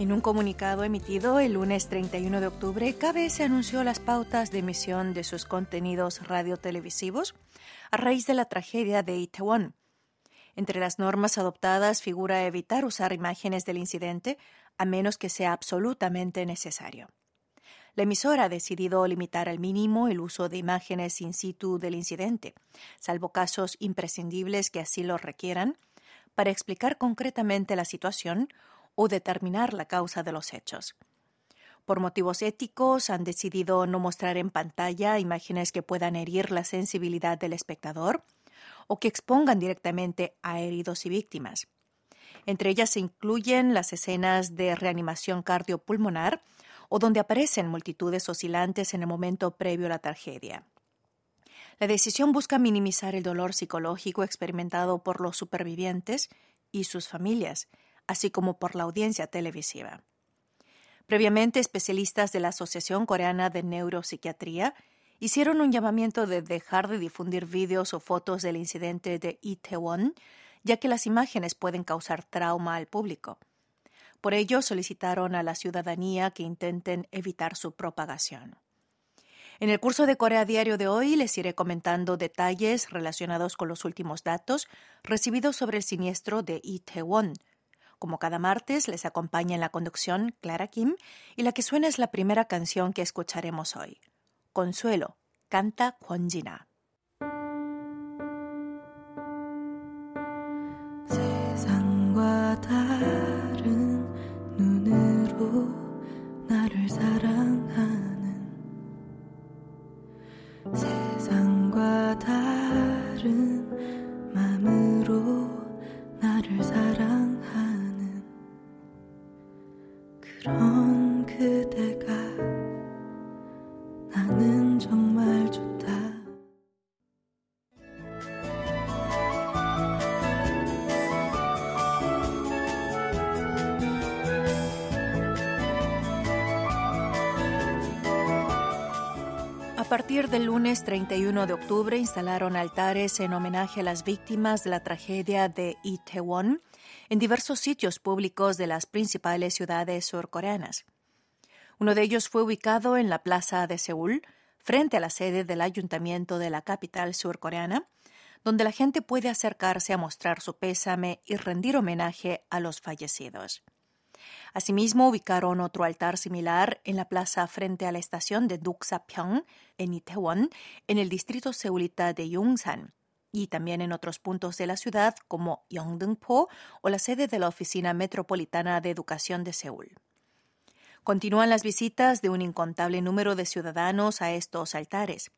En un comunicado emitido el lunes 31 de octubre, KBS anunció las pautas de emisión de sus contenidos radiotelevisivos a raíz de la tragedia de Itaewon. Entre las normas adoptadas figura evitar usar imágenes del incidente a menos que sea absolutamente necesario. La emisora ha decidido limitar al mínimo el uso de imágenes in situ del incidente, salvo casos imprescindibles que así lo requieran, para explicar concretamente la situación o determinar la causa de los hechos. Por motivos éticos han decidido no mostrar en pantalla imágenes que puedan herir la sensibilidad del espectador o que expongan directamente a heridos y víctimas. Entre ellas se incluyen las escenas de reanimación cardiopulmonar o donde aparecen multitudes oscilantes en el momento previo a la tragedia. La decisión busca minimizar el dolor psicológico experimentado por los supervivientes y sus familias, así como por la audiencia televisiva. Previamente, especialistas de la Asociación Coreana de Neuropsiquiatría hicieron un llamamiento de dejar de difundir vídeos o fotos del incidente de Itaewon, ya que las imágenes pueden causar trauma al público. Por ello, solicitaron a la ciudadanía que intenten evitar su propagación. En el curso de Corea Diario de hoy les iré comentando detalles relacionados con los últimos datos recibidos sobre el siniestro de Itaewon, como cada martes, les acompaña en la conducción Clara Kim y la que suena es la primera canción que escucharemos hoy. Consuelo, canta Kwonjina. A partir del lunes 31 de octubre instalaron altares en homenaje a las víctimas de la tragedia de Itaewon en diversos sitios públicos de las principales ciudades surcoreanas. Uno de ellos fue ubicado en la plaza de Seúl, frente a la sede del ayuntamiento de la capital surcoreana, donde la gente puede acercarse a mostrar su pésame y rendir homenaje a los fallecidos. Asimismo, ubicaron otro altar similar en la plaza frente a la estación de Duksapyeong, en Itaewon, en el distrito seulita de Yongsan, y también en otros puntos de la ciudad como Yeongdeungpo o la sede de la Oficina Metropolitana de Educación de Seúl. Continúan las visitas de un incontable número de ciudadanos a estos altares.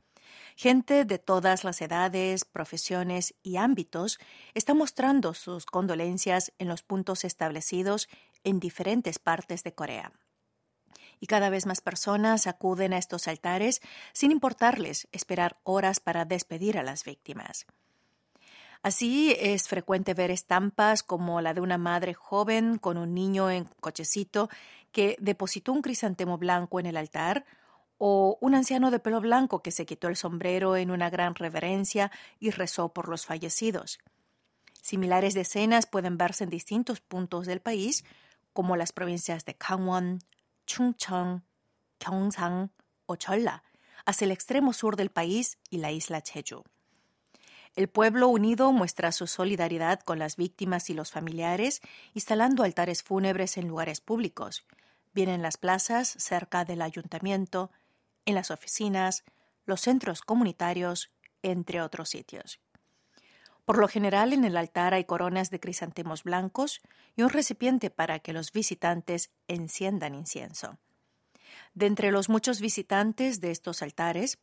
Gente de todas las edades, profesiones y ámbitos está mostrando sus condolencias en los puntos establecidos en diferentes partes de Corea. Y cada vez más personas acuden a estos altares sin importarles esperar horas para despedir a las víctimas. Así es frecuente ver estampas como la de una madre joven con un niño en cochecito que depositó un crisantemo blanco en el altar, o un anciano de pelo blanco que se quitó el sombrero en una gran reverencia y rezó por los fallecidos. Similares de escenas pueden verse en distintos puntos del país, como las provincias de Gangwon, Chungcheong, Gyeongsang o Cholla, hacia el extremo sur del país y la isla Jeju. El pueblo unido muestra su solidaridad con las víctimas y los familiares, instalando altares fúnebres en lugares públicos, bien en las plazas cerca del ayuntamiento, en las oficinas, los centros comunitarios, entre otros sitios. Por lo general, en el altar hay coronas de crisantemos blancos y un recipiente para que los visitantes enciendan incienso. De entre los muchos visitantes de estos altares,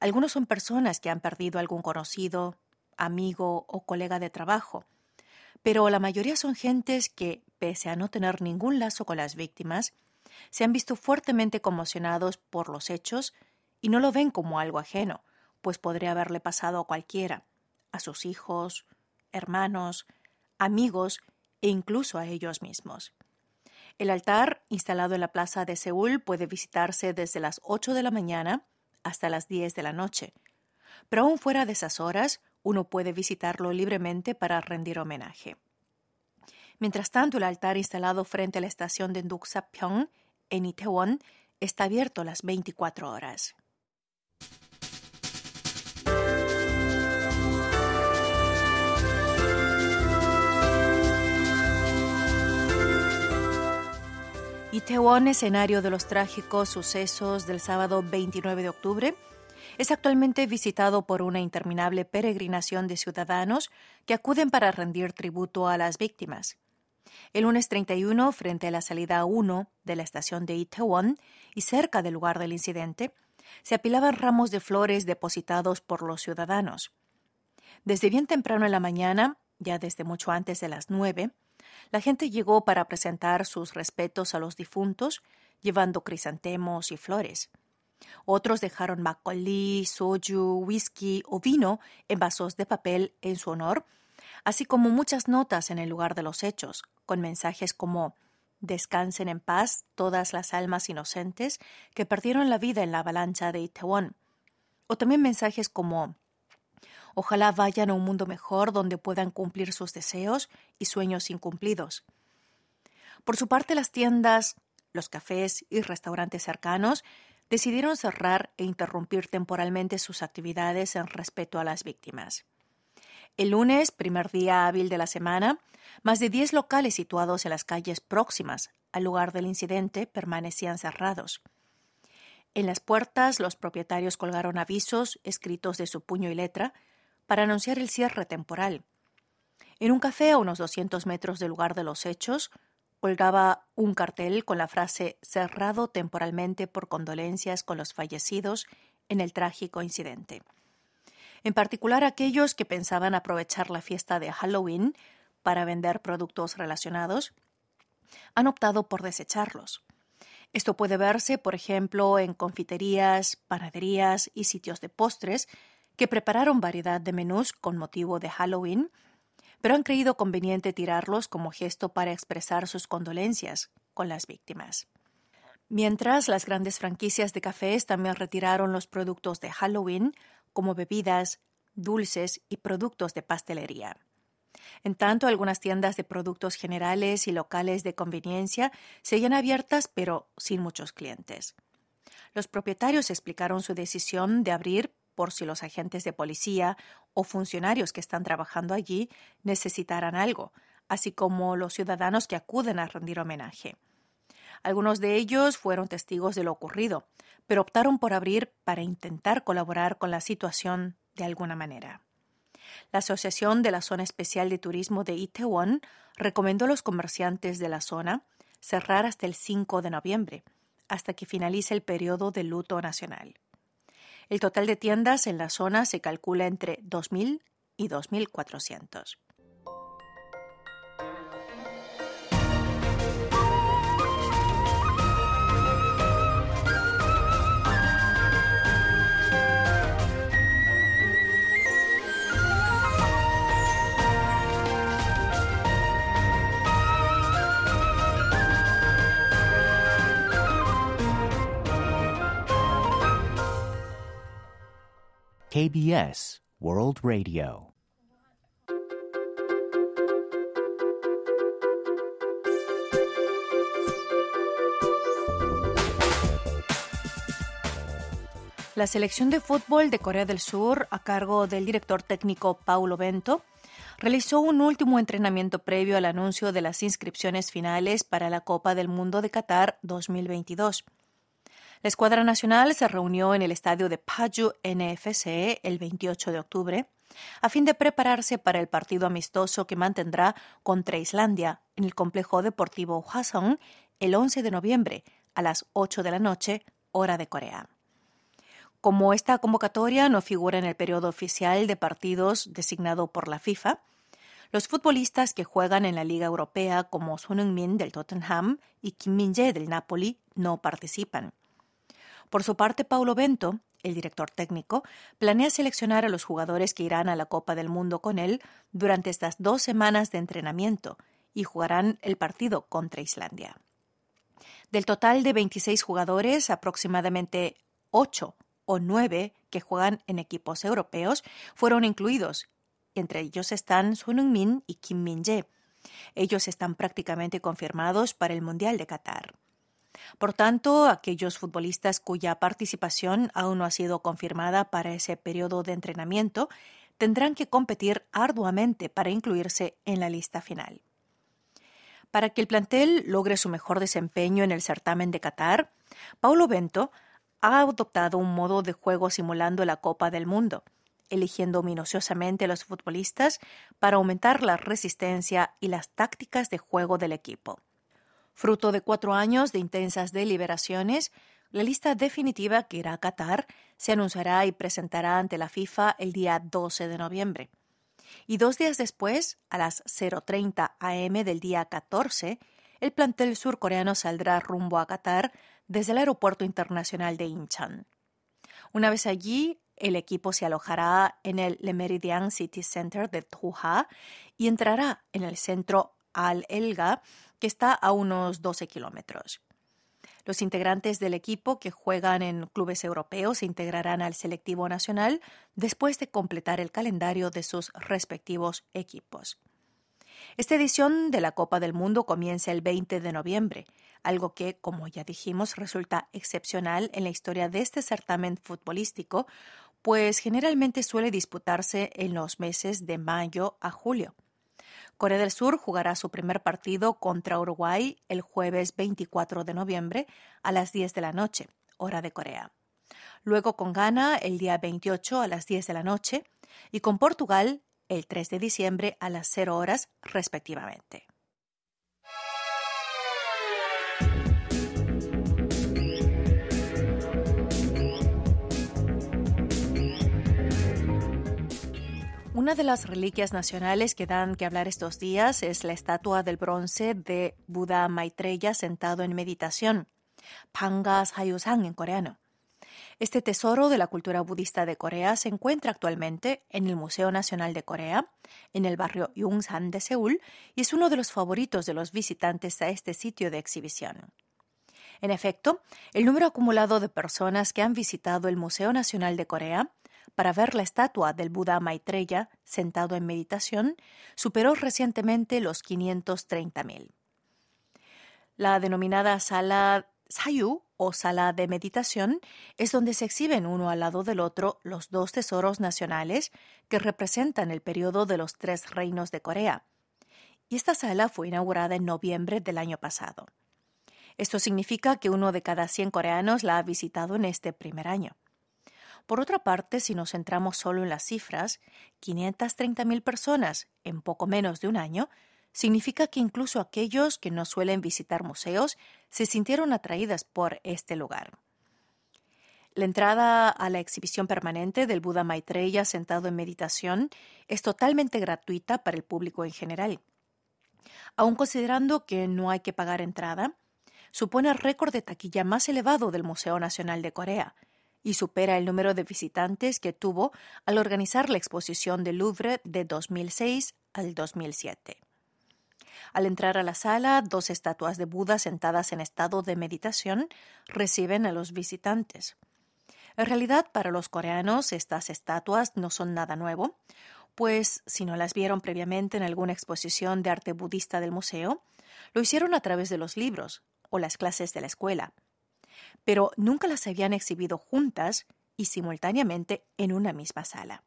algunos son personas que han perdido algún conocido, amigo o colega de trabajo, pero la mayoría son gentes que, pese a no tener ningún lazo con las víctimas, se han visto fuertemente conmocionados por los hechos y no lo ven como algo ajeno, pues podría haberle pasado a cualquiera a sus hijos, hermanos, amigos e incluso a ellos mismos. El altar, instalado en la plaza de Seúl, puede visitarse desde las 8 de la mañana hasta las 10 de la noche, pero aún fuera de esas horas, uno puede visitarlo libremente para rendir homenaje. Mientras tanto, el altar instalado frente a la estación de Pyong en Itaewon está abierto las 24 horas. Itaewon, escenario de los trágicos sucesos del sábado 29 de octubre, es actualmente visitado por una interminable peregrinación de ciudadanos que acuden para rendir tributo a las víctimas. El lunes 31, frente a la salida 1 de la estación de Itaewon y cerca del lugar del incidente, se apilaban ramos de flores depositados por los ciudadanos. Desde bien temprano en la mañana, ya desde mucho antes de las nueve, la gente llegó para presentar sus respetos a los difuntos, llevando crisantemos y flores. Otros dejaron makgeolli, soju, whisky o vino en vasos de papel en su honor, así como muchas notas en el lugar de los hechos, con mensajes como Descansen en paz todas las almas inocentes que perdieron la vida en la avalancha de Itaewon. O también mensajes como Ojalá vayan a un mundo mejor donde puedan cumplir sus deseos y sueños incumplidos. Por su parte, las tiendas, los cafés y restaurantes cercanos decidieron cerrar e interrumpir temporalmente sus actividades en respeto a las víctimas. El lunes, primer día hábil de la semana, más de 10 locales situados en las calles próximas al lugar del incidente permanecían cerrados. En las puertas, los propietarios colgaron avisos escritos de su puño y letra para anunciar el cierre temporal. En un café a unos 200 metros del lugar de los hechos, colgaba un cartel con la frase cerrado temporalmente por condolencias con los fallecidos en el trágico incidente. En particular aquellos que pensaban aprovechar la fiesta de Halloween para vender productos relacionados, han optado por desecharlos. Esto puede verse, por ejemplo, en confiterías, panaderías y sitios de postres que prepararon variedad de menús con motivo de Halloween pero han creído conveniente tirarlos como gesto para expresar sus condolencias con las víctimas. Mientras, las grandes franquicias de cafés también retiraron los productos de Halloween, como bebidas, dulces y productos de pastelería. En tanto, algunas tiendas de productos generales y locales de conveniencia seguían abiertas, pero sin muchos clientes. Los propietarios explicaron su decisión de abrir por si los agentes de policía o funcionarios que están trabajando allí necesitaran algo, así como los ciudadanos que acuden a rendir homenaje. Algunos de ellos fueron testigos de lo ocurrido, pero optaron por abrir para intentar colaborar con la situación de alguna manera. La Asociación de la Zona Especial de Turismo de Itaewon recomendó a los comerciantes de la zona cerrar hasta el 5 de noviembre, hasta que finalice el periodo de luto nacional. El total de tiendas en la zona se calcula entre 2.000 y 2.400. KBS World Radio. La selección de fútbol de Corea del Sur, a cargo del director técnico Paulo Bento, realizó un último entrenamiento previo al anuncio de las inscripciones finales para la Copa del Mundo de Qatar 2022. La escuadra nacional se reunió en el estadio de Paju NFC el 28 de octubre a fin de prepararse para el partido amistoso que mantendrá contra Islandia en el complejo deportivo Hwasong el 11 de noviembre a las 8 de la noche, hora de Corea. Como esta convocatoria no figura en el periodo oficial de partidos designado por la FIFA, los futbolistas que juegan en la Liga Europea como Son Heung-min del Tottenham y Kim Min-jae del Napoli no participan. Por su parte, Paulo Bento, el director técnico, planea seleccionar a los jugadores que irán a la Copa del Mundo con él durante estas dos semanas de entrenamiento y jugarán el partido contra Islandia. Del total de 26 jugadores, aproximadamente 8 o 9 que juegan en equipos europeos fueron incluidos. Entre ellos están Sun Heung-min y Kim Min-jae, Ellos están prácticamente confirmados para el Mundial de Qatar. Por tanto, aquellos futbolistas cuya participación aún no ha sido confirmada para ese periodo de entrenamiento tendrán que competir arduamente para incluirse en la lista final. Para que el plantel logre su mejor desempeño en el certamen de Qatar, Paulo Bento ha adoptado un modo de juego simulando la Copa del Mundo, eligiendo minuciosamente a los futbolistas para aumentar la resistencia y las tácticas de juego del equipo. Fruto de cuatro años de intensas deliberaciones, la lista definitiva que irá a Qatar se anunciará y presentará ante la FIFA el día 12 de noviembre y dos días después, a las 0.30 am del día 14, el plantel surcoreano saldrá rumbo a Qatar desde el Aeropuerto Internacional de Incheon. Una vez allí, el equipo se alojará en el Le Meridian City Center de Doha y entrará en el centro Al Elga, que está a unos 12 kilómetros. Los integrantes del equipo que juegan en clubes europeos se integrarán al selectivo nacional después de completar el calendario de sus respectivos equipos. Esta edición de la Copa del Mundo comienza el 20 de noviembre, algo que, como ya dijimos, resulta excepcional en la historia de este certamen futbolístico, pues generalmente suele disputarse en los meses de mayo a julio. Corea del Sur jugará su primer partido contra Uruguay el jueves 24 de noviembre a las 10 de la noche, hora de Corea. Luego con Ghana el día 28 a las 10 de la noche y con Portugal el 3 de diciembre a las 0 horas respectivamente. Una de las reliquias nacionales que dan que hablar estos días es la estatua del bronce de Buda Maitreya sentado en meditación, Pangas Hayusang en coreano. Este tesoro de la cultura budista de Corea se encuentra actualmente en el Museo Nacional de Corea, en el barrio Yongsan de Seúl, y es uno de los favoritos de los visitantes a este sitio de exhibición. En efecto, el número acumulado de personas que han visitado el Museo Nacional de Corea para ver la estatua del Buda Maitreya sentado en meditación superó recientemente los 530.000. La denominada sala Sayu o sala de meditación es donde se exhiben uno al lado del otro los dos tesoros nacionales que representan el periodo de los tres reinos de Corea. Y esta sala fue inaugurada en noviembre del año pasado. Esto significa que uno de cada 100 coreanos la ha visitado en este primer año. Por otra parte, si nos centramos solo en las cifras, 530.000 personas en poco menos de un año significa que incluso aquellos que no suelen visitar museos se sintieron atraídas por este lugar. La entrada a la exhibición permanente del Buda Maitreya sentado en meditación es totalmente gratuita para el público en general. Aun considerando que no hay que pagar entrada, supone el récord de taquilla más elevado del Museo Nacional de Corea, y supera el número de visitantes que tuvo al organizar la exposición del Louvre de 2006 al 2007. Al entrar a la sala, dos estatuas de Buda sentadas en estado de meditación reciben a los visitantes. En realidad, para los coreanos, estas estatuas no son nada nuevo, pues si no las vieron previamente en alguna exposición de arte budista del museo, lo hicieron a través de los libros o las clases de la escuela pero nunca las habían exhibido juntas y simultáneamente en una misma sala.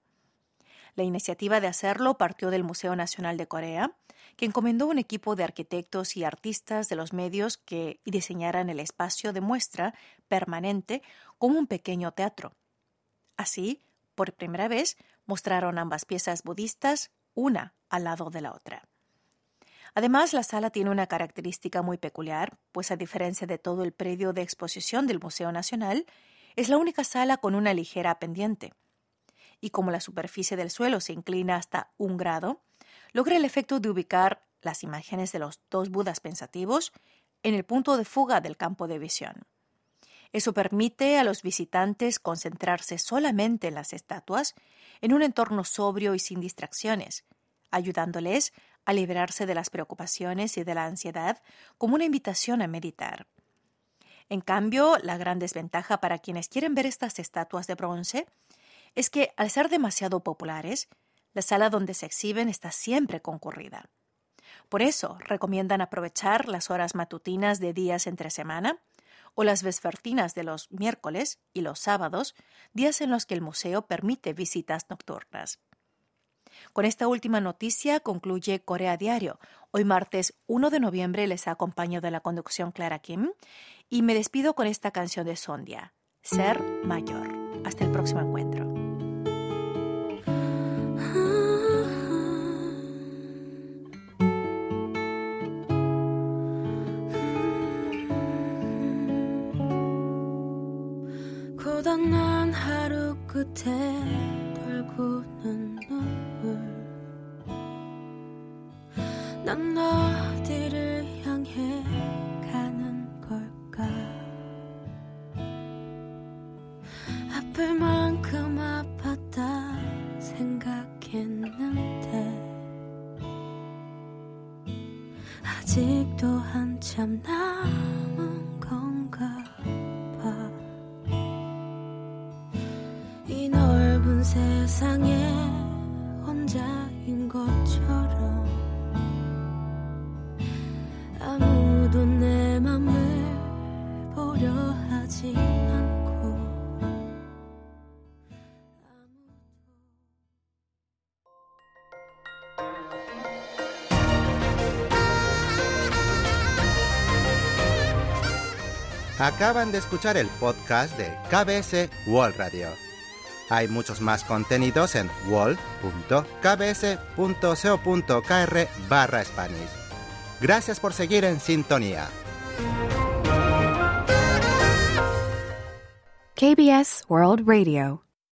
La iniciativa de hacerlo partió del Museo Nacional de Corea, que encomendó un equipo de arquitectos y artistas de los medios que diseñaran el espacio de muestra permanente como un pequeño teatro. Así, por primera vez, mostraron ambas piezas budistas una al lado de la otra. Además, la sala tiene una característica muy peculiar, pues a diferencia de todo el predio de exposición del Museo Nacional, es la única sala con una ligera pendiente. Y como la superficie del suelo se inclina hasta un grado, logra el efecto de ubicar las imágenes de los dos Budas pensativos en el punto de fuga del campo de visión. Eso permite a los visitantes concentrarse solamente en las estatuas, en un entorno sobrio y sin distracciones, ayudándoles a liberarse de las preocupaciones y de la ansiedad como una invitación a meditar. En cambio, la gran desventaja para quienes quieren ver estas estatuas de bronce es que, al ser demasiado populares, la sala donde se exhiben está siempre concurrida. Por eso recomiendan aprovechar las horas matutinas de días entre semana o las vespertinas de los miércoles y los sábados, días en los que el museo permite visitas nocturnas. Con esta última noticia concluye Corea Diario. Hoy martes 1 de noviembre les acompaño de la conducción Clara Kim y me despido con esta canción de Sondia, Ser Mayor. Hasta el próximo encuentro. 난 open my Acaban de escuchar el podcast de KBS World Radio. Hay muchos más contenidos en wall.kbs.co.kr barra Spanish. Gracias por seguir en sintonía. KBS World Radio